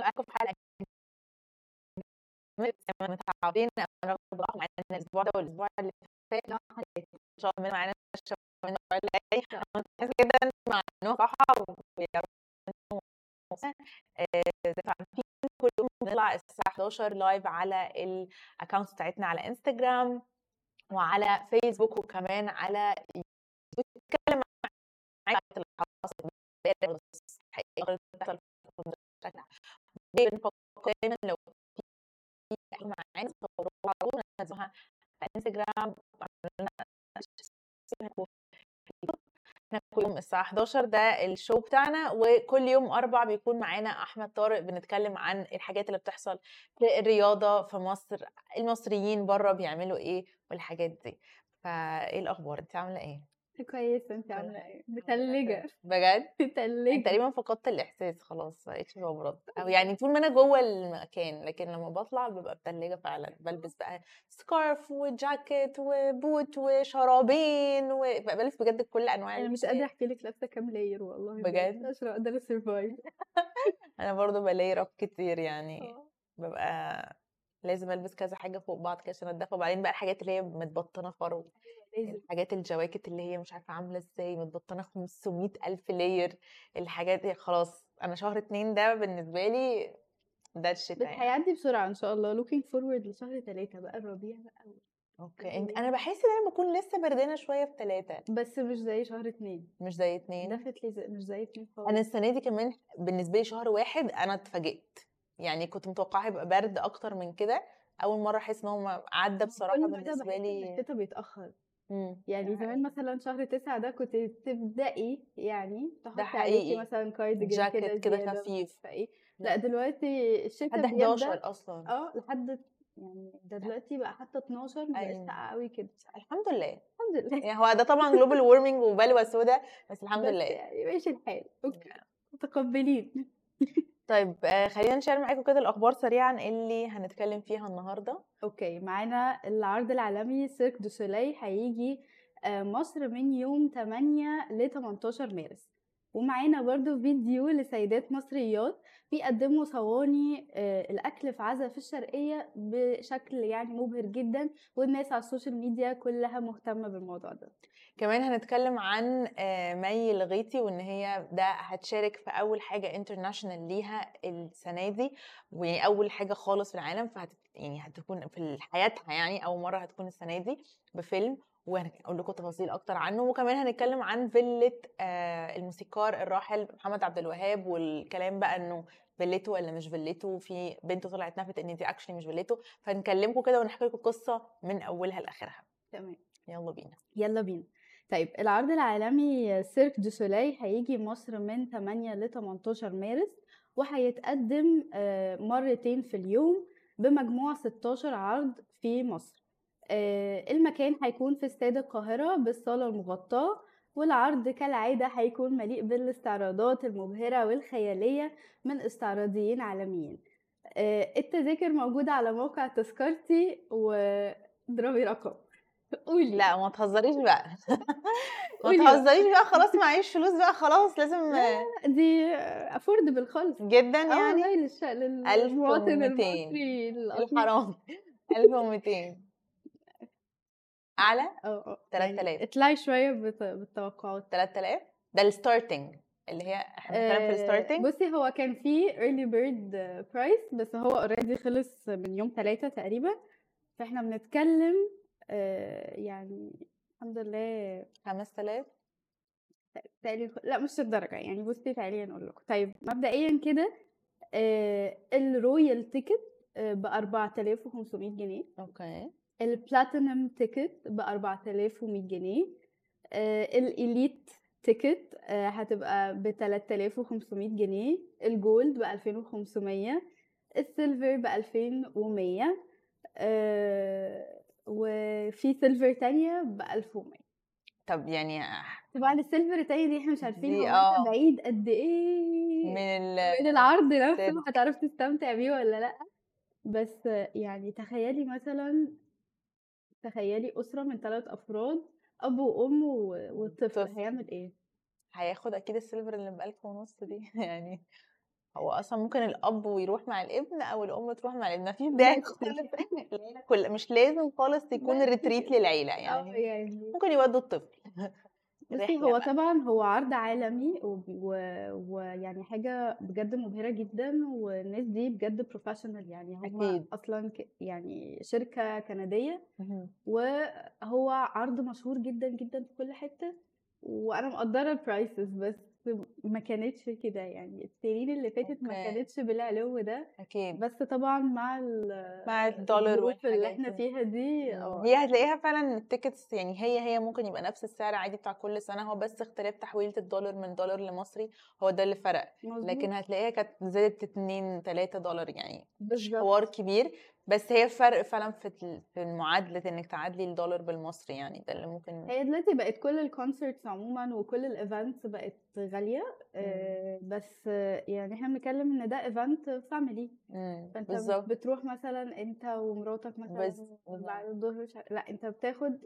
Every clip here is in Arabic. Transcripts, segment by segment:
معاكم في حلقة متعودين الأسبوع ده والأسبوع اللي فات إن شاء الله معانا من اللي جاي ممتاز جدا مع نوع صحة فعارفين كل يوم الساعة 11 لايف على الأكونت بتاعتنا على انستجرام وعلى فيسبوك وكمان على بنتكلم عن دايما لو في معانا صوروها على انستجرام كل يوم الساعة 11 ده الشو بتاعنا وكل يوم أربع بيكون معانا أحمد طارق بنتكلم عن الحاجات اللي بتحصل في الرياضة في مصر المصريين بره بيعملوا إيه والحاجات دي فإيه الأخبار أنت عاملة إيه؟ كويسة انت عاملة إيه؟ متلجة. بجد؟ متلجة. تقريبا فقدت الإحساس خلاص مبقتش ببرد أو يعني طول ما أنا جوه المكان لكن لما بطلع ببقى متلجة فعلا. بلبس بقى scarf وجاكيت وبوت وشرابين وبقى بلبس بجد كل أنواع أنا مش قادرة أحكي لك لابسة كام layer والله بجد؟ عشان أقدر survive أنا برضو بلاقي راب كتير يعني. ببقى لازم ألبس كذا حاجة فوق بعض كده عشان أتدفى. وبعدين بقى الحاجات اللي هي متبطنة فرو لازم. الحاجات الجواكت اللي هي مش عارفة عاملة إزاي متبطنة 500 ألف layer الحاجات دي خلاص. أنا شهر اتنين ده بالنسبة لي ده بس الشتاء يعني هيعدي بسرعة إن شاء الله. Looking forward لشهر ثلاثة بقى الربيع بقى أوكي. انت أنا بحس إن أنا بكون لسه بردانة شوية في ثلاثة بس مش زي شهر اتنين. مش زي اتنين. دفت لي زي مش زي اتنين خالص. أنا السنة دي كمان بالنسبة لي شهر واحد أنا اتفاجئت. يعني كنت متوقعة هيبقى برد أكتر من كده. أول مرة أحس إن هو عدى بصراحة بالنسبة لي الشتا بيتأخر. مم. يعني زمان مثلا شهر تسعة ده كنت تبدأي يعني تحطي عليكي. مثلا كارديجان كده جاكيت كده خفيف. فايه لا. دلوقتي الشتا لحد بيبدأ 11 أصلا. آه لحد يعني ده دلوقتي بقى حتى 12 مبقاش أيوة. ساقعة قوي كده. الحمد لله. الحمد لله. يعني هو ده طبعا global warming وبلوى سودا بس الحمد لله. يعني ماشي الحال. أوكي. متقبلين. طيب آه، خلينا نشير معاكم كده الأخبار سريعا اللي هنتكلم فيها النهارده؟ أوكي معانا العرض العالمي سيرك دو سولاي هيجي آه، مصر من يوم 8 ل 18 مارس. ومعانا برضو فيديو لسيدات مصريات بيقدموا صواني آه، الأكل في عزا في الشرقية بشكل يعني مبهر جدا والناس على السوشيال ميديا كلها مهتمة بالموضوع ده. كمان هنتكلم عن آه، مي الغيطي وإن هي ده هتشارك في أول حاجة international ليها السنة دي وأول حاجة خالص في العالم فهت يعني هتكون في حياتها يعني أول مرة هتكون السنة دي بفيلم وهنقول لكم تفاصيل أكتر عنه. وكمان هنتكلم عن فيلة آه، الموسيقار الراحل محمد عبد الوهاب والكلام بقى إنه فيلته ولا مش فيلته. في بنته طلعت نفت إن دي actually مش فيلته. فنكلمكم كده ونحكي لكم قصة من أولها لآخرها. تمام. يلا بينا. يلا بينا. طيب العرض العالمي سيرك دو سولاي هيجي مصر من 8 ل 18 مارس وهيتقدم آه، مرتين في اليوم بمجموع 16 عرض في مصر. آه، المكان هيكون في استاد القاهرة بالصالة المغطاة والعرض كالعادة هيكون مليء بالاستعراضات المبهرة والخيالية من استعراضيين عالميين. آه، التذاكر موجودة على موقع تذكرتي واضربي رقم. قولي. لا ما تهزريش بقى. ما قولي بقى. تهزريش بقى خلاص معيش فلوس بقى خلاص لازم دي affordable خالص. جدا آه يعني؟ والله للش... للمواطن 1200. المصري الأصيل. الحرام. 1200 أعلى؟ آه آه 3000. يعني اطلعي شوية بت... بالتوقعات. 3000 ده ال starting اللي هي إحنا بنتكلم في آه، الستارتنج بصي هو كان في early bird price بس هو already خلص من يوم ثلاثة تقريبا. فاحنا بنتكلم آه، يعني الحمد لله 5000 تقريبا لأ مش الدرجة يعني بصي تعالي نقول لكم. طيب مبدئيا كده آه، ال royal ticket ب 4500 جنيه. أوكي. ال platinum ticket ب 4100 جنيه. آه، ال elite ticket آه، هتبقى ب 3500 جنيه. ال gold ب 2500 ال silver ب 2100 آه، وفي silver تانية ب 1100 طب يعني طبعا ال silver التانية دي إحنا مش عارفين دي هو. متى بعيد قد إيه من ال من العرض نفسه هتعرف تستمتع بيه ولا لأ بس يعني تخيلي مثلا تخيلي أسرة من ثلاث أفراد أب وأم و- وطفل طفل. هيعمل إيه؟ هياخد أكيد ال silver اللي بألف ونص دي يعني هو أصلا ممكن الأب ويروح مع الابن أو الأم تروح مع الابن مفيش داعي العيلة كلها مش لازم خالص يكون كده. للعيلة يعني يعني ممكن يودوا الطفل بصي هو بقى طبعا هو عرض عالمي وب- و- ويعني حاجة بجد مبهرة جدا والناس دي بجد بروفيشنال يعني هم أكيد أصلا ك- يعني شركة كندية مهم. وهو عرض مشهور جدا جدا في كل حتة وأنا مقدرة ال prices بس ما كانتش كده يعني. السنين اللي فاتت ما كانتش بالعلو ده أكيد. بس طبعا مع ال- مع الدولار اللي إحنا فيها دي. آه. هي هتلاقيها فعلا ال tickets يعني هي هي ممكن يبقى نفس السعر عادي بتاع كل سنة هو بس اختلاف تحويلة الدولار من دولار لمصري هو ده اللي فرق. مظبوط. لكن هتلاقيها كانت زادت 2 3 دولار يعني مش بالظبط حوار كبير. بس هي فرق فعلا في معادلة إنك تعادلي الدولار بالمصري يعني ده اللي ممكن هي دلوقتي بقت كل ال concerts عموما وكل ال events بقت غالية مم. آه، بس آه، يعني إحنا بنتكلم إن ده event family. فأنت مش بالظبط بتروح مثلا أنت ومراتك مثلا بعد الظهر لأ أنت بتاخد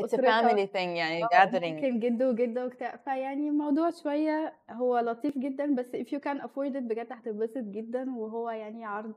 it's a family thing يعني آه gathering ممكن جد وجدة وبتاع فيعني الموضوع شوية هو لطيف جدا بس if you can afford it بجد هتتبسط جدا وهو يعني عرض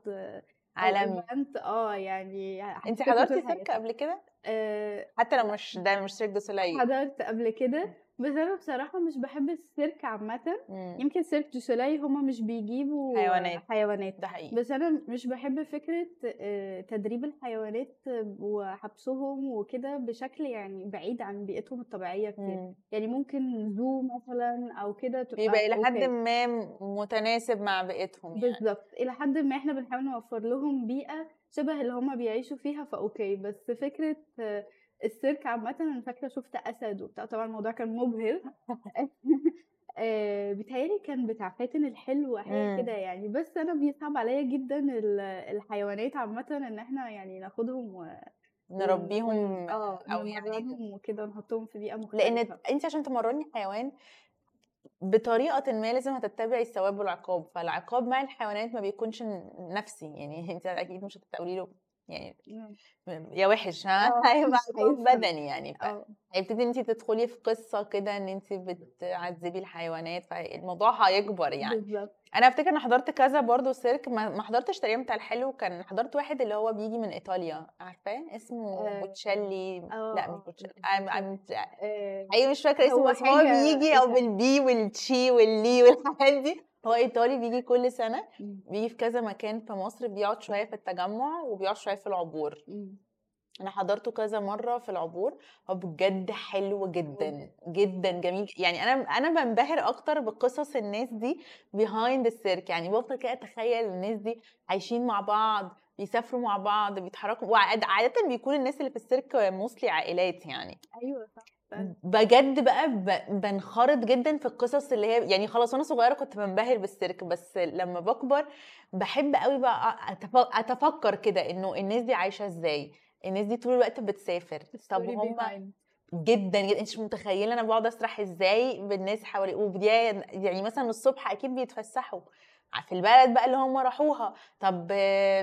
عالمي. event آه يعني أنت حضرتي سيرك قبل كده؟ آه حتى لو مش ده مش سيرك دو سولاي حضرت قبل كده. بس أنا بصراحة مش بحب السيرك عامة. مم. يمكن سيرك دو سولاي هما مش بيجيبوا حيوانات. حيوانات. ده حقيقي. بس أنا مش بحب فكرة آه، تدريب الحيوانات وحبسهم وكده بشكل يعني بعيد عن بيئتهم الطبيعية كتير. مم. يعني ممكن zoo مثلا أو كده بيبقى إلى حد ما متناسب مع بيئتهم يعني. بالظبط إلى حد ما إحنا بنحاول نوفر لهم بيئة شبه اللي هما بيعيشوا فيها فأوكي. بس فكرة آه، السيرك عامة أنا فاكرة شفت أسد وبتاع طبعا الموضوع كان مبهر. آه، بيتهيألي كان بتاع فاتن الحلو حاجة كده امم يعني. بس أنا بيصعب عليا جدا ال- الحيوانات عامة إن إحنا يعني ناخدهم و... نربيهم آه أو يعني نمرنهم وكده ونحطهم في بيئة لأن مختلفة. انت عشان تمرني حيوان بطريقة ما لازم هتتبعي الثواب والعقاب. فالعقاب مع الحيوانات ما بيكونش نفسي يعني. أنت أكيد مش هتقولي له يعني مم. يا وحش ها؟ آه هيبقى بدني يعني آه. فهيبتدي انت تدخلي في قصة كده إن انت بتعذبي الحيوانات فالموضوع هيكبر يعني. بالظبط. أنا أفتكر ان حضرت كذا برضو سيرك ما حضرتش تقريبا بتاع الحلو كان حضرت واحد اللي هو بيجي من إيطاليا عارفاه؟ اسمه آه. بوتشيلي. لأ مش بوتشيلي. آه، حقيقي مش فاكرة اسمه بس هو بيجي أو إيطالي بالبي والتشي واللي والحاجات دي. هو إيطالي بيجي كل سنة مم. بيجي في كذا مكان في مصر بيقعد شوية في التجمع وبيقعد شوية في العبور. مم. أنا حضرته كذا مرة في العبور هو بجد حلو جدا جدا جميل. يعني أنا أنا بنبهر أكتر بقصص الناس دي behind السيرك يعني بفضل كده أتخيل الناس دي عايشين مع بعض بيسافروا مع بعض بيتحركوا. وعاد- عادة بيكون الناس اللي في السيرك موصلي عائلات يعني. أيوه صح. بجد بقى ب- بنخرط جدا في القصص اللي هي يعني خلاص وأنا صغيرة كنت بنبهر بالسيرك بس لما بكبر بحب قوي بقى أتف- أتفكر كده إنه الناس دي عايشة إزاي الناس دي طول الوقت بتسافر. طب هم جدا جدا. انت مش متخيلة أنا بقعد أسرح إزاي بالناس حوالي وبدايه يعني مثلا الصبح أكيد بيتفسحوا في البلد بقى اللي هم راحوها. طب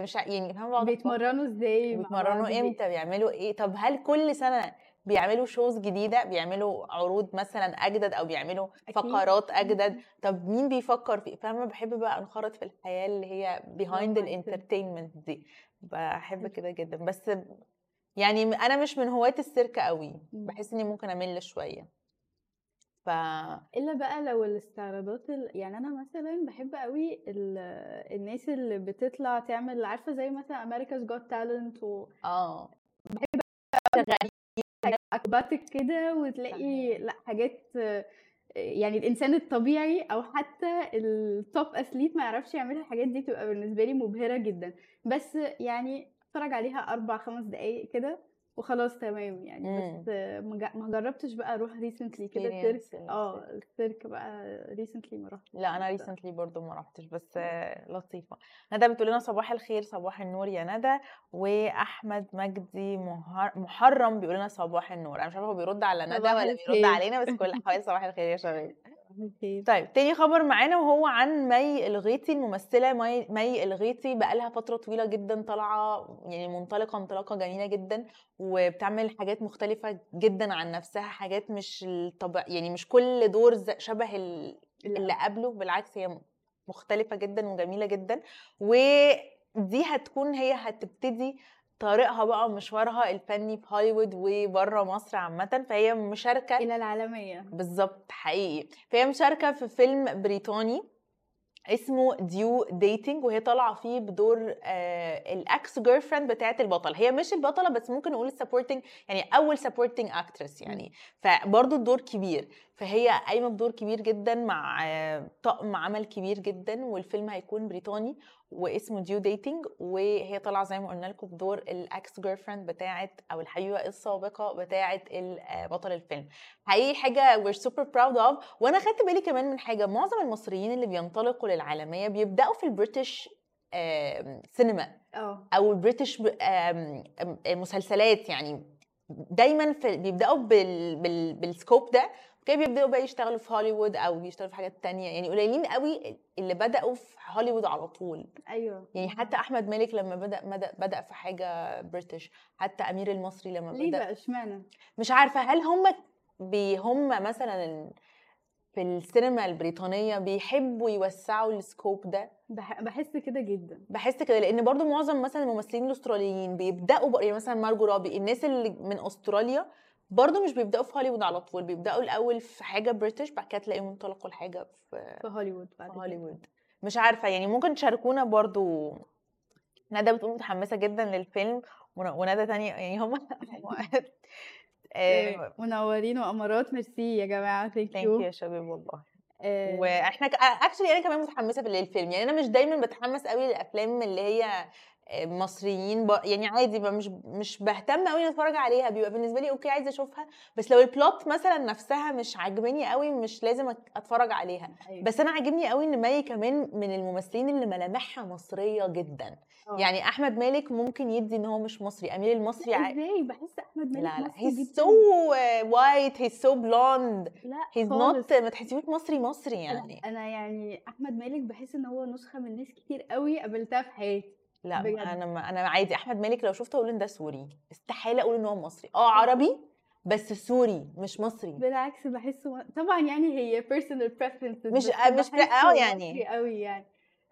مش يعني فاهم بيتمرنوا إزاي؟ بيتمرنوا بي... إمتى؟ بيعملوا إيه؟ طب هل كل سنة بيعملوا شوز جديدة بيعملوا عروض مثلا أجدد أو بيعملوا أكيد. فقرات أجدد. طب مين بيفكر في فاهمة؟ بحب بقى أنخرط في الحياة اللي هي it. ال entertainment دي. بحب كده جدا. بس يعني أنا مش من هواة السيرك قوي. بحس إني ممكن أمل شوية. ف إلا بقى لو الاستعراضات ال... يعني أنا مثلا بحب قوي ال... الناس اللي بتطلع تعمل عارفة زي مثلا America's Got Talent و آه. acrobatic كده وتلاقي لأ حاجات يعني الإنسان الطبيعي أو حتى ال top athlete ما يعرفش يعمل الحاجات دي تبقى بالنسبة لي مبهرة جدا. بس يعني أتفرج عليها أربع خمس دقايق كده وخلاص تمام يعني مم. بس آه، ما جربتش بقى أروح recently كده experience آه السيرك. السيرك بقى recently ما رحتش لا أنا recently برضو ما رحتش بس لطيفة ندى بتقول لنا صباح الخير صباح النور يا ندى وأحمد مجدي محرم بيقول لنا صباح النور أنا مش عارفة هو بيرد على ندى ولا بيرد. علينا بس كل الاحوال صباح الخير يا شباب. طيب تاني خبر معانا وهو عن مي الغيطي الممثلة مي, مي الغيطي بقالها فترة طويلة جدا طالعة يعني منطلقة انطلاقة جميلة جدا وبتعمل حاجات مختلفة جدا عن نفسها حاجات مش الطبع يعني مش كل دور شبه ال- اللي قبله بالعكس هي مختلفة جدا وجميلة جدا ودي هتكون هي هتبتدي طريقها بقى ومشوارها الفني في هوليوود وبره مصر عامة فهي مشاركة إلى العالمية. بالظبط حقيقي. فهي مشاركة في فيلم بريطاني اسمه Due Dating وهي طالعة فيه بدور آه ال ex girlfriend بتاعت البطل هي مش البطلة بس ممكن نقول ال supporting يعني أول supporting actress يعني. فبرضه الدور كبير. فهي قايمة بدور كبير جدا مع آه طقم عمل كبير جدا والفيلم هيكون بريطاني. واسمه Due Dating وهي طالعة زي ما قلنا لكم بدور ال ex girlfriend بتاعت أو الحبيبه السابقة بتاعت ال- آه، بطل الفيلم. حقيقي حاجة we're super proud of. وأنا خدت بالي كمان من حاجة معظم المصريين اللي بينطلقوا للعالمية بيبدأوا في ال British سينما آه. أو ال British مسلسلات يعني. دايما في بيبدأوا بال بال بال scope ده كده بيبدأوا بقى يشتغلوا في هوليوود أو يشتغلوا في حاجات تانية. يعني قليلين قوي اللي بدأوا في هوليوود على طول. أيوه. يعني حتى أحمد مالك لما بدأ بدأ بدأ في حاجة British حتى أمير المصري لما ليه بدأ بقى؟ إشمعنى؟ مش عارفة هل هم بي هم مثلا في السينما البريطانية بيحبوا يوسعوا ال scope ده؟ بح- بحس كده جدا. بحس كده لأن برضو معظم مثلا الممثلين الأستراليين بيبدأوا يعني مثلا مارجو رابي الناس اللي من أستراليا برضو مش بيبدأوا في هوليوود على طول بيبدأوا الأول في حاجة British بعد كده تلاقيهم انطلقوا لحاجة في في هوليوود بعد في. هوليوود. مش عارفة يعني ممكن تشاركونا برضو. ندى بتقول متحمسة جدا للفيلم ون- وندى تانية يعني هم آه، منورين وأمارات ميرسي يا جماعة thank you يا شباب والله. وإحنا actually أنا كمان متحمسة للفيلم يعني أنا مش دايما بتحمس قوي للأفلام اللي هي آه، مصريين ب... يعني عادي ب- مش مش بهتم قوي أتفرج عليها بيبقى بالنسبة لي okay عايزة أشوفها بس لو ال plot مثلا نفسها مش عاجباني قوي مش لازم أتفرج عليها. بس أنا عاجبني قوي إن مي كمان من الممثلين اللي ملامحها مصرية جدا. يعني أحمد مالك ممكن يدي إن هو مش مصري أمير المصري ع... إزاي؟ بحس أحمد مالك لا لا he's so white he's so blond لأ he's. not ما تحسيهوش مصري مصري أنا- يعني. أنا يعني أحمد مالك بحس إن هو نسخة من ناس كتير قوي قابلتها في حياتي. لأ بجد. أنا ما أنا عادي أحمد مالك لو شفته أقول إن ده سوري استحالة أقول إن هو مصري. آه عربي بس سوري مش مصري. بالعكس بحسه طبعا يعني هي personal preferences مش- آه، مش- بحسه آه، يعني. قوي يعني.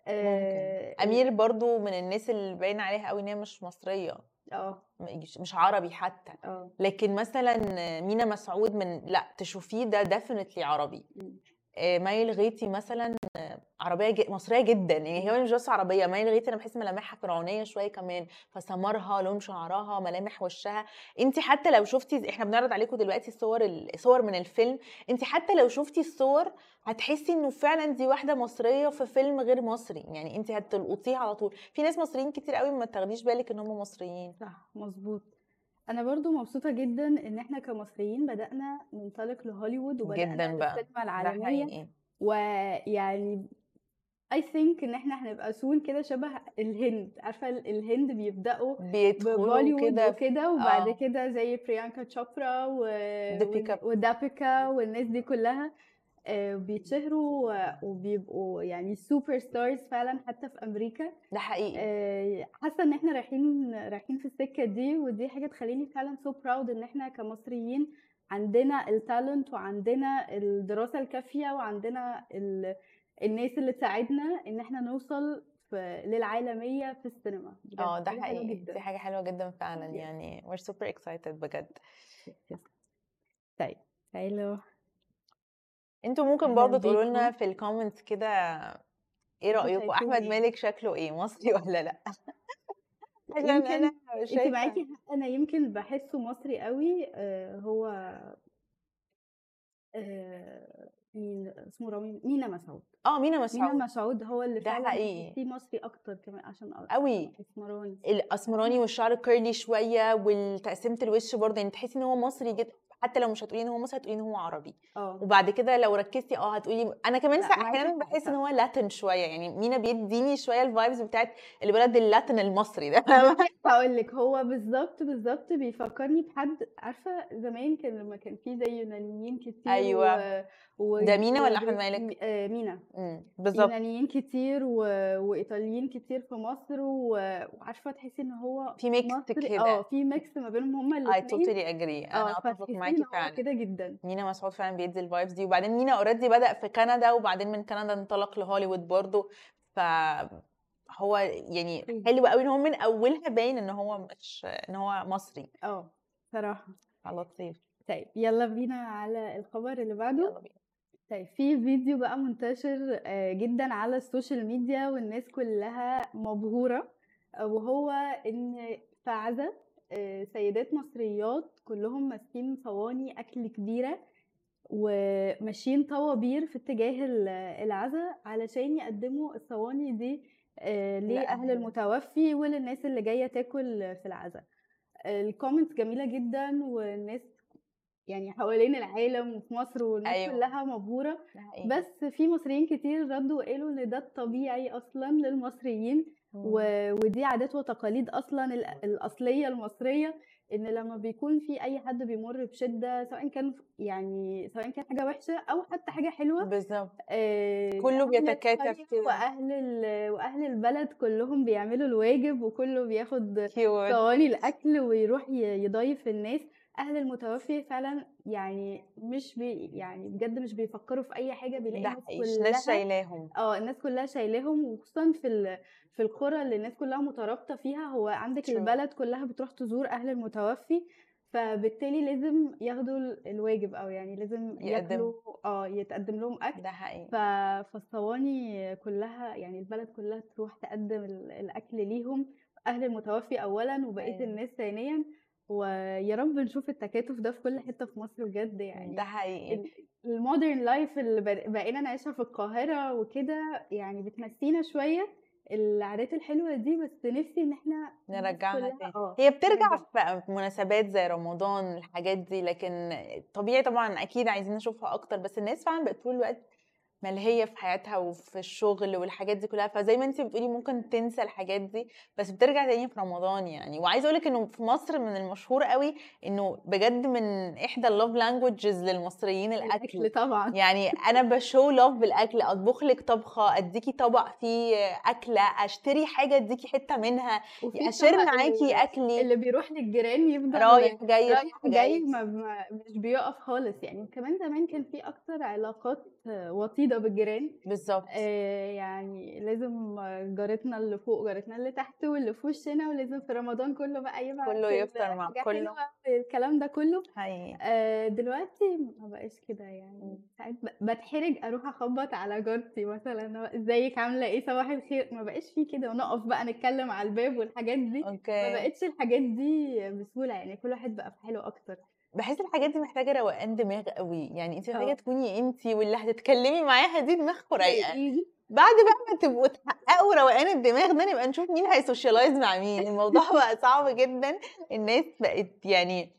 آه، ممكن أمير برضو من الناس اللي باين عليها قوي إن هي مش مصرية. آه. مش- عربي حتى. آه. لكن مثلا مينا مسعود من لأ تشوفيه ده definitely عربي. مم. آه، مي الغيطي مثلا آه، عربية ج... مصرية جدا يعني هي مش بس عربية مي الغيطي أنا بحس ملامحها فرعونية شوية كمان فسمرها لون شعرها ملامح وشها. انت حتى لو شفتي إحنا بنعرض عليكم دلوقتي الصور الصور من الفيلم انت حتى لو شفتي الصور هتحسي إنه فعلا دي واحدة مصرية في فيلم غير مصري يعني انت هتلقطيه على طول. في ناس مصريين كتير قوي ما تاخديش بالك إن هم مصريين. صح مظبوط. أنا برضو مبسوطة جدا إن إحنا كمصريين بدأنا ننطلق لهوليوود وبدأنا جدا بقى. العالمية. ويعني I think إن إحنا هنبقى soon كده شبه الهند عارفة ال- الهند بيبدأوا بيدخلوا كده وكده وبعد آه. كده زي بريانكا تشوبرا و... ديبيكا. وديبيكا والناس دي كلها آه، بيتشهروا وبيبقوا يعني superstars فعلا حتى في أمريكا ده حقيقي آه، حاسة إن إحنا رايحين رايحين في السكة دي ودي حاجة تخليني فعلا so proud إن إحنا كمصريين عندنا التالنت وعندنا الدراسة الكافية وعندنا ال... الناس اللي تساعدنا إن إحنا نوصل في... للعالمية في السينما آه ده حقيقي دي حاجة حلوة جدا فعلا. يعني we're super excited بجد طيب حلو أنتوا ممكن برضو تقولوا لنا. في الكومنتس كده إيه رأيكم أحمد؟ مالك شكله إيه مصري ولا لأ عشان يمكن أنا انت معاكي أنا يمكن بحسه مصري قوي آه، هو آه، مين اسمه رامي مينا مسعود. آه مينا مينا مسعود. مسعود هو اللي ده حقيقي. تحسيه مصري أكتر كمان عشان قوي اسمراني الأسمراني. والشعر curly شوية وتقسيمه الوش برضه يعني تحسي إن هو مصري جدا حتى لو مش هتقولي إن هو مصري هتقولي إن هو عربي. آه. وبعد كده لو ركزتي آه هتقولي أنا كمان أحيانا بحس إن. هو Latin شوية يعني مينا بيديني شوية ال vibes بتاعت الولد اللاتن المصري ده. هقول لك هو بالظبط بالظبط بيفكرني بحد عارفة زمان كان لما كان في زي يونانيين كتير أيوة. و... ده مينا ولا و- أحمد مالك؟ آه مينا. بالظبط. يونانيين كتير و... وإيطاليين كتير في مصر و... وعارفة تحسي إن هو في mix كده. آه في mix ما بينهم هما الاثنين totally agree. أنا أتفق فتحسي معاكي فعلا. كده جدا. مينا مسعود فعلا بيدي ال vibes دي. وبعدين مينا already بدأ في كندا وبعدين من كندا انطلق لهوليوود برضه. ف هو يعني. حلو قوي إن هو من أولها باين إن هو مش إن هو مصري. آه صراحة. لطيف طيب يلا بينا على الخبر اللي بعده. يلا بينا. طيب في فيديو بقى منتشر آه، جدا على السوشيال ميديا والناس كلها مبهورة وهو إن في عزا آه، سيدات مصريات كلهم ماسكين صواني أكل كبيرة وماشيين طوابير في اتجاه ال- العزا علشان يقدموا الصواني دي آه، لأهل لأهل. المتوفي وللناس اللي جاية تاكل في العزا الكومنتس جميلة جدا والناس يعني حوالين العالم وفي مصر والناس أيوة. كلها مبهورة ده حقيقي. بس في مصريين كتير ردوا وقالوا إن ده الطبيعي أصلا للمصريين و... ودي عادات وتقاليد أصلا ال- الأصلية المصرية إن لما بيكون في أي حد بيمر بشدة سواء كان يعني سواء كان حاجة وحشة أو حتى حاجة حلوة بالظبط آه، كله بيتكاتف كده. وأهل ال... وأهل البلد كلهم بيعملوا الواجب وكله بياخد صواني الأكل ويروح يضيف الناس أهل المتوفي فعلا يعني مش بي يعني بجد مش بيفكروا في أي حاجة بيلاقي ده الناس حقيقي كلها ناس شايلاهم آه الناس كلها شايلاهم وخصوصا في ال... في القرى اللي الناس كلها مترابطة فيها هو عندك True. البلد كلها بتروح تزور أهل المتوفي فبالتالي لازم ياخدوا ال- الواجب أو يعني لازم. ياكلوا آه يتقدم لهم أكل ده حقيقي ف... فالصواني كلها يعني البلد كلها تروح تقدم ال- الأكل ليهم أهل المتوفي اولا وبقية أيوة. الناس ثانيا ويا رب نشوف التكاتف ده في كل حتة في مصر بجد يعني. ده حقيقي. المودرن لايف اللي بق- بقينا نعيشها في القاهرة وكده يعني بتنسينا شوية العادات الحلوة دي بس نفسي إن إحنا نرجعها تاني. آه هي بترجع. في مناسبات زي رمضان الحاجات دي لكن طبيعي طبعا أكيد عايزين نشوفها أكتر بس الناس فعلا بقت طول الوقت ملهية في حياتها وفي الشغل والحاجات دي كلها فزي ما انت بتقولي ممكن تنسى الحاجات دي بس بترجع تاني في رمضان يعني. وعايزة أقولك إنه في مصر من المشهور قوي إنه بجد من إحدى ال love languages للمصريين الأكل. الأكل طبعا. يعني أنا ب show love بالأكل أطبخ لك طبخة أديكي طبق فيه أكلة أشتري حاجة أديكي حتة منها أشير معاكي أكلي. اللي بيروح للجيران يفضل رايح جاي رايح رايح جاي جاي ما مش بيقف خالص يعني. كمان زمان كان في أكتر علاقات وطيدة بالجيران. بالظبط. آه، يعني لازم جارتنا اللي فوق جارتنا اللي تحت واللي في وشنا ولازم في رمضان كله بقى يبعت كله يفطر مع كله. الكلام ده كله. حقيقي. آه، دلوقتي ما بقاش كده يعني. ساعات بتحرج أروح أخبط على جارتي مثلا إزيك عاملة إيه؟ صباح الخير. ما بقاش في كده. ونقف بقى نتكلم على الباب والحاجات دي. ما أوكي. بقتش الحاجات دي بسهولة يعني. كل واحد بقى في حاله أكتر. بحس الحاجات دي محتاجة روقان دماغ قوي يعني انت محتاجة آه. تكوني انت واللي هتتكلمي معاها دي دماغكم رايقة؟ بعد بقى ما تبقوا تحققوا روقان الدماغ ده نبقى نشوف مين هي socialize مع مين الموضوع بقى صعب جدا الناس بقت يعني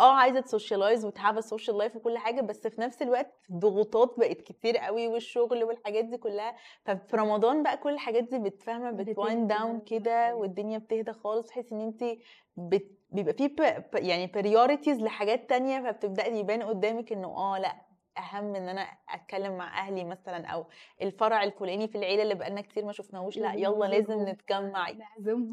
آه عايزة ت socialize وت have social life وكل حاجة بس في نفس الوقت ضغوطات بقت كتير قوي والشغل والحاجات دي كلها ففي رمضان بقى كل الحاجات دي بتفهمه بت wind بتهدى down. كده والدنيا بتهدى خالص تحسي إن انت بت... بيبقى في يعني priorities لحاجات تانية فبتبدأ يبان قدامك إنه آه لأ أهم إن أنا أتكلم مع أهلي مثلا أو الفرع الفلاني في العيلة اللي بقالنا كتير ما شفناهوش لأ يلا لازم. نتجمع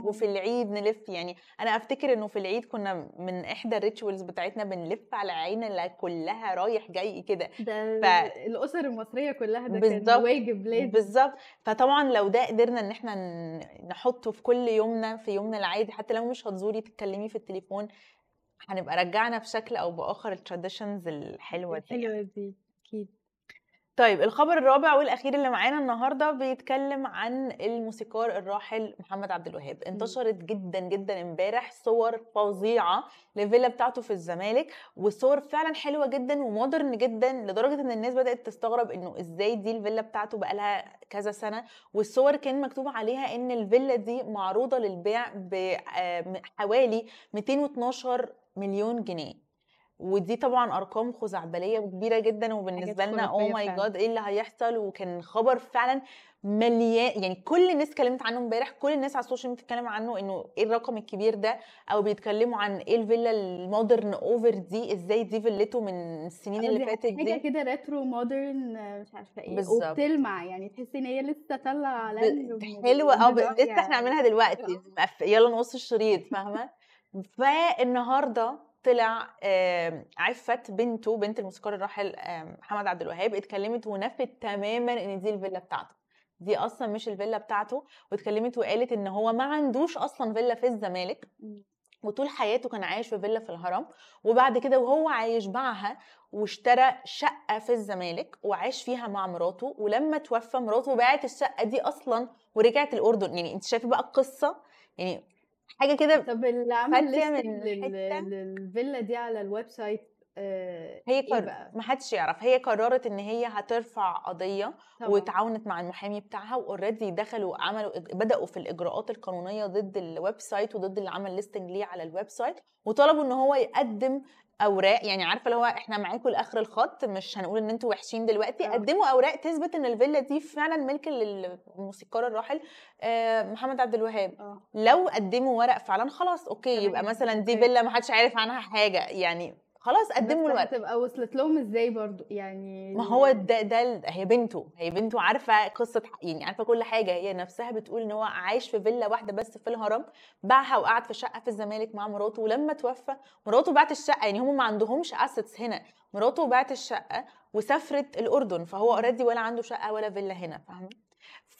وفي العيد نلف يعني أنا أفتكر إنه في العيد كنا من إحدى ال rituals بتاعتنا بنلف على العيله كلها رايح جاي كده ده ف- الأسر المصرية كلها ده بالظبط. كان واجب لازم بالظبط فطبعا لو ده قدرنا إن إحنا نحطه في كل يومنا في يومنا العادي حتى لو مش هتزوري تتكلمي في التليفون هنبقى رجعنا بشكل أو بآخر ال traditions الحلوة دي يعني. الحلوه دي أكيد. طيب الخبر الرابع والأخير اللي معانا النهارده بيتكلم عن الموسيقار الراحل محمد عبد الوهاب. انتشرت جدا جدا امبارح صور فظيعة للفيلا بتاعته في الزمالك والصور فعلا حلوة جدا و modern جدا لدرجة إن الناس بدأت تستغرب إنه إزاي دي الفيلا بتاعته بقالها كذا سنة. والصور كان مكتوب عليها إن الفيلا دي معروضة للبيع بحوالي 212 مليون جنيه. ودي طبعا أرقام خزعبلية وكبيرة جدا وبالنسبة لنا oh my. God إيه اللي هيحصل؟ وكان خبر فعلا مليان يعني كل الناس اتكلمت عنه امبارح كل الناس على السوشيال ميديا بتتكلم عنه إنه إيه الرقم الكبير ده؟ أو بيتكلموا عن إيه الفيلا ال modern أوفر دي إزاي دي فيلته من السنين اللي دي فاتت حاجة دي؟ كده retro modern مش عارفة إيه بالظبط. وبتلمع يعني تحسي إن هي لسه طالعة على حلوة آه لسه إحنا عاملينها دلوقتي. آه. يلا نقص الشريط فاهمة؟ فالنهارده طلع عفت بنته بنت الموسيقار الراحل محمد عبد الوهاب اتكلمت ونفت تماما إن دي الفيلا بتاعته. دي أصلا مش الفيلا بتاعته واتكلمت وقالت إن هو ما عندوش أصلا فيلا في الزمالك وطول حياته كان عايش في فيلا في الهرم وبعد كده وهو عايش باعها واشترى شقة في الزمالك وعاش فيها مع مراته ولما توفى مراته باعت الشقة دي أصلا ورجعت الأردن. يعني أنت شايفة بقى القصة؟ يعني حاجة كده طب اللي عمل. للفيلا دي على ال website آه، هي قر... بقى ما حدش يعرف هي قررت إن هي هترفع قضية طبعا وتعاونت مع المحامي بتاعها و already دخلوا عملوا بدأوا في الإجراءات القانونية ضد ال website وضد اللي عمل listing ليه على ال website وطلبوا إن هو يقدم أوراق يعني عارفة اللي هو إحنا معاكم لآخر الخط مش هنقول إن أنتوا وحشين دلوقتي آه. قدموا أوراق تثبت إن الفيلا دي فعلا ملك للموسيقار الراحل آه، محمد عبد الوهاب آه لو قدموا ورق فعلا خلاص أوكي يبقى مثلا دي. فيلا ما حدش عارف عنها حاجة يعني خلاص قدموا بس الورق هتبقى وصلت لهم إزاي برضو؟ يعني ما هو ده ده هي بنته هي بنته عارفة قصة يعني عارفة كل حاجة. هي نفسها بتقول إن هو عايش في فيلا واحدة بس في الهرم باعها وقعد في شقة في الزمالك مع مراته ولما توفى مراته باعت الشقة. يعني هم ما عندهمش assets هنا. مراته باعت الشقة وسافرت الأردن فهو already ولا عنده شقة ولا فيلا هنا فاهمة؟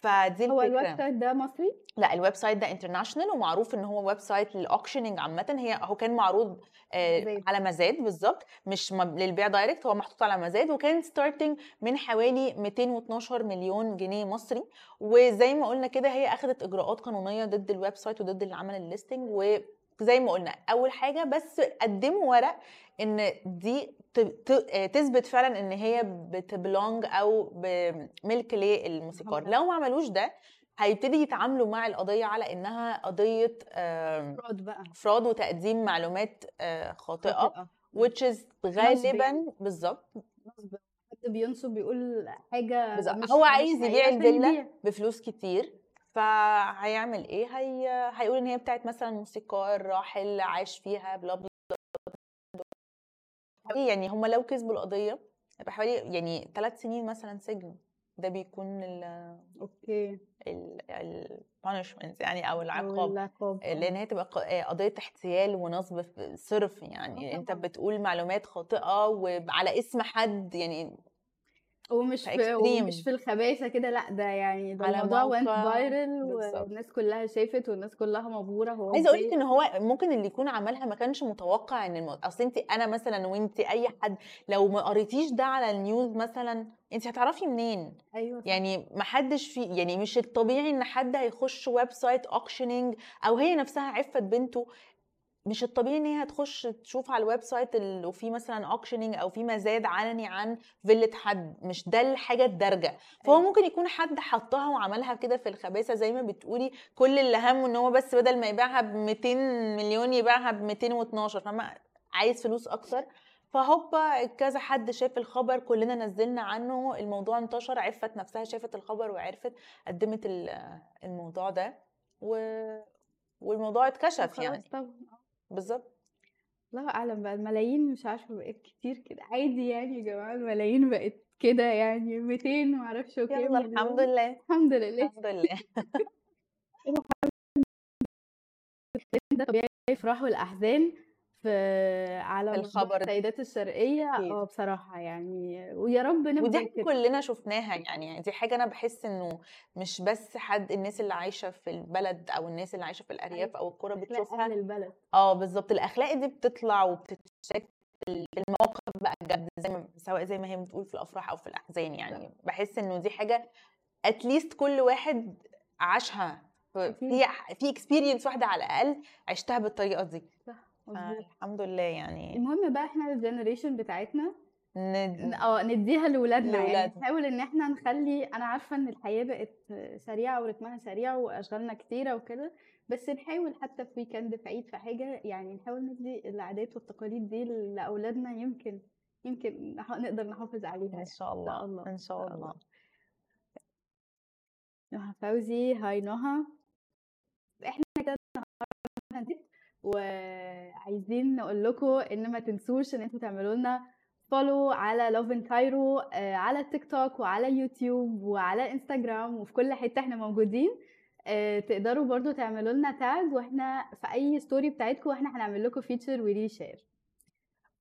فدي هو ال website ده مصري؟ لا ال website ده international ومعروف إن هو website لل auctioning عامه. هي هو كان معروض آه،. على مزاد بالظبط مش للبيع direct هو محطوط على مزاد وكان starting من حوالي 212 مليون جنيه مصري. وزي ما قلنا كده هي اخذت إجراءات قانونية ضد ال website وضد اللي عمل ال listing وزي ما قلنا أول حاجة بس قدموا ورق إن دي تثبت فعلا إن هي بت belong أو بملك للموسيقار. لو ما عملوش ده هيبتدي يتعاملوا مع القضية على إنها قضية fraud بقى fraud وتقديم معلومات آه، خاطئة which is غالبا بالظبط. حد بينصب بيقول حاجة بالظبط. هو عايز يبيع الفيلا. بفلوس كتير فهيعمل إيه هي... هيقول إن هي بتاعت مثلا موسيقار راحل عاش فيها بلا بلا. يعني هم لو كسبوا القضية يبقى حوالي يعني ثلاث سنين مثلا سجن ده بيكون ال أوكي ال ال punishment يعني أو أو العقاب العقاب آه. لأن هي تبقى آه، قضية احتيال ونصب صرف يعني آه أنت طبعاً. بتقول معلومات خاطئة وعلى اسم حد يعني ومش في. ومش في الخباثة كده لأ ده يعني ده على الموضوع went viral. والناس كلها شافت والناس كلها مبهورة هو عايزة أقول لك إن هو ممكن اللي يكون عملها ما كانش متوقع إن المو... أصل انت أنا مثلا وانت أي حد لو ما قريتيش ده على ال news مثلا انت هتعرفي منين أيوه. يعني ما حدش في يعني مش الطبيعي إن حد هيخش website auctioning أو هي نفسها عفت بنته مش الطبيعي إن هي هتخش تشوف على ال website اللي فيه مثلا auctioning أو في مزاد علني عن فيلة حد مش ده الحاجة الدارجة. فهو أيوة. ممكن يكون حد حطها وعملها كده في الخباثة زي ما بتقولي كل اللي همه إن هو بس بدل ما يبيعها ب 200 مليون يبيعها ب 212 فما عايز فلوس أكتر. فهوبا كذا حد شاف الخبر كلنا نزلنا عنه الموضوع انتشر عفت نفسها شافت الخبر وعرفت قدمت ال- الموضوع ده و... والموضوع اتكشف يعني. طبعا بالظبط الله أعلم بقى الملايين مش عارفة بقت كتير كده. عادي يعني يا جماعة الملايين بقت كده يعني 200 معرفش وكام يلا الحمد مليون. لله. الحمد لله. الحمد لله. ده طبيعي الافراح والأحزان. في على في الخبر. السيدات الشرقية أكيد. آه بصراحة يعني ويا رب ودي كده. كلنا شفناها يعني دي حاجة أنا بحس إنه مش بس حد الناس اللي عايشة في البلد أو الناس اللي عايشة في الأرياف أو القرى بتشوفها. أهل البلد. آه بالظبط الأخلاق دي بتطلع وبتتشكل في المواقف بقى الجد زي ما سواء زي ما هي بتقول في الأفراح أو في الأحزان يعني. بحس إنه دي حاجة at least كل واحد عاشها. في في experience واحدة على الأقل عشتها بالطريقة دي. صح. مظبوط الحمد لله يعني المهم بقى إحنا ال generation بتاعتنا ند... آه نديها لولادنا يعني. نحاول إن إحنا نخلي أنا عارفة إن الحياة بقت سريعة ورتمها سريع وأشغالنا كتيرة وكده بس نحاول حتى في ويكند في عيد في حاجة يعني نحاول ندي العادات والتقاليد دي لأولادنا يمكن يمكن نح- نقدر نحافظ عليها إن يعني. شاء الله الله، إن شاء الله. نهى فوزي هاي نهى إحنا وعايزين نقول لكم إن ما تنسوش إن أنتوا تعملوا لنا follow على Love in Cairo على تيك توك وعلى يوتيوب وعلى انستجرام وفي كل حتة إحنا موجودين. آه، تقدروا برضو تعملوا لنا tag وإحنا في أي story بتاعتكم وإحنا هنعمل لكم feature و reshare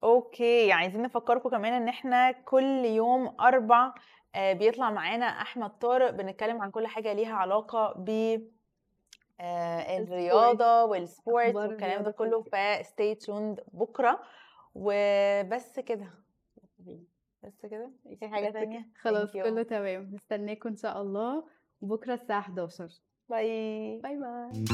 okay عايزين نفكركم كمان إن إحنا كل يوم أربع آه، بيطلع معانا أحمد طارق بنتكلم عن كل حاجة ليها علاقة ب آه، الرياضة وال sport والكلام ده كله ف stay tuned بكرة. وبس كده. بس كده في حاجة. تانية؟ خلاص. كله تمام. نستناكم إن شاء الله بكرة الساعة 11 bye bye bye.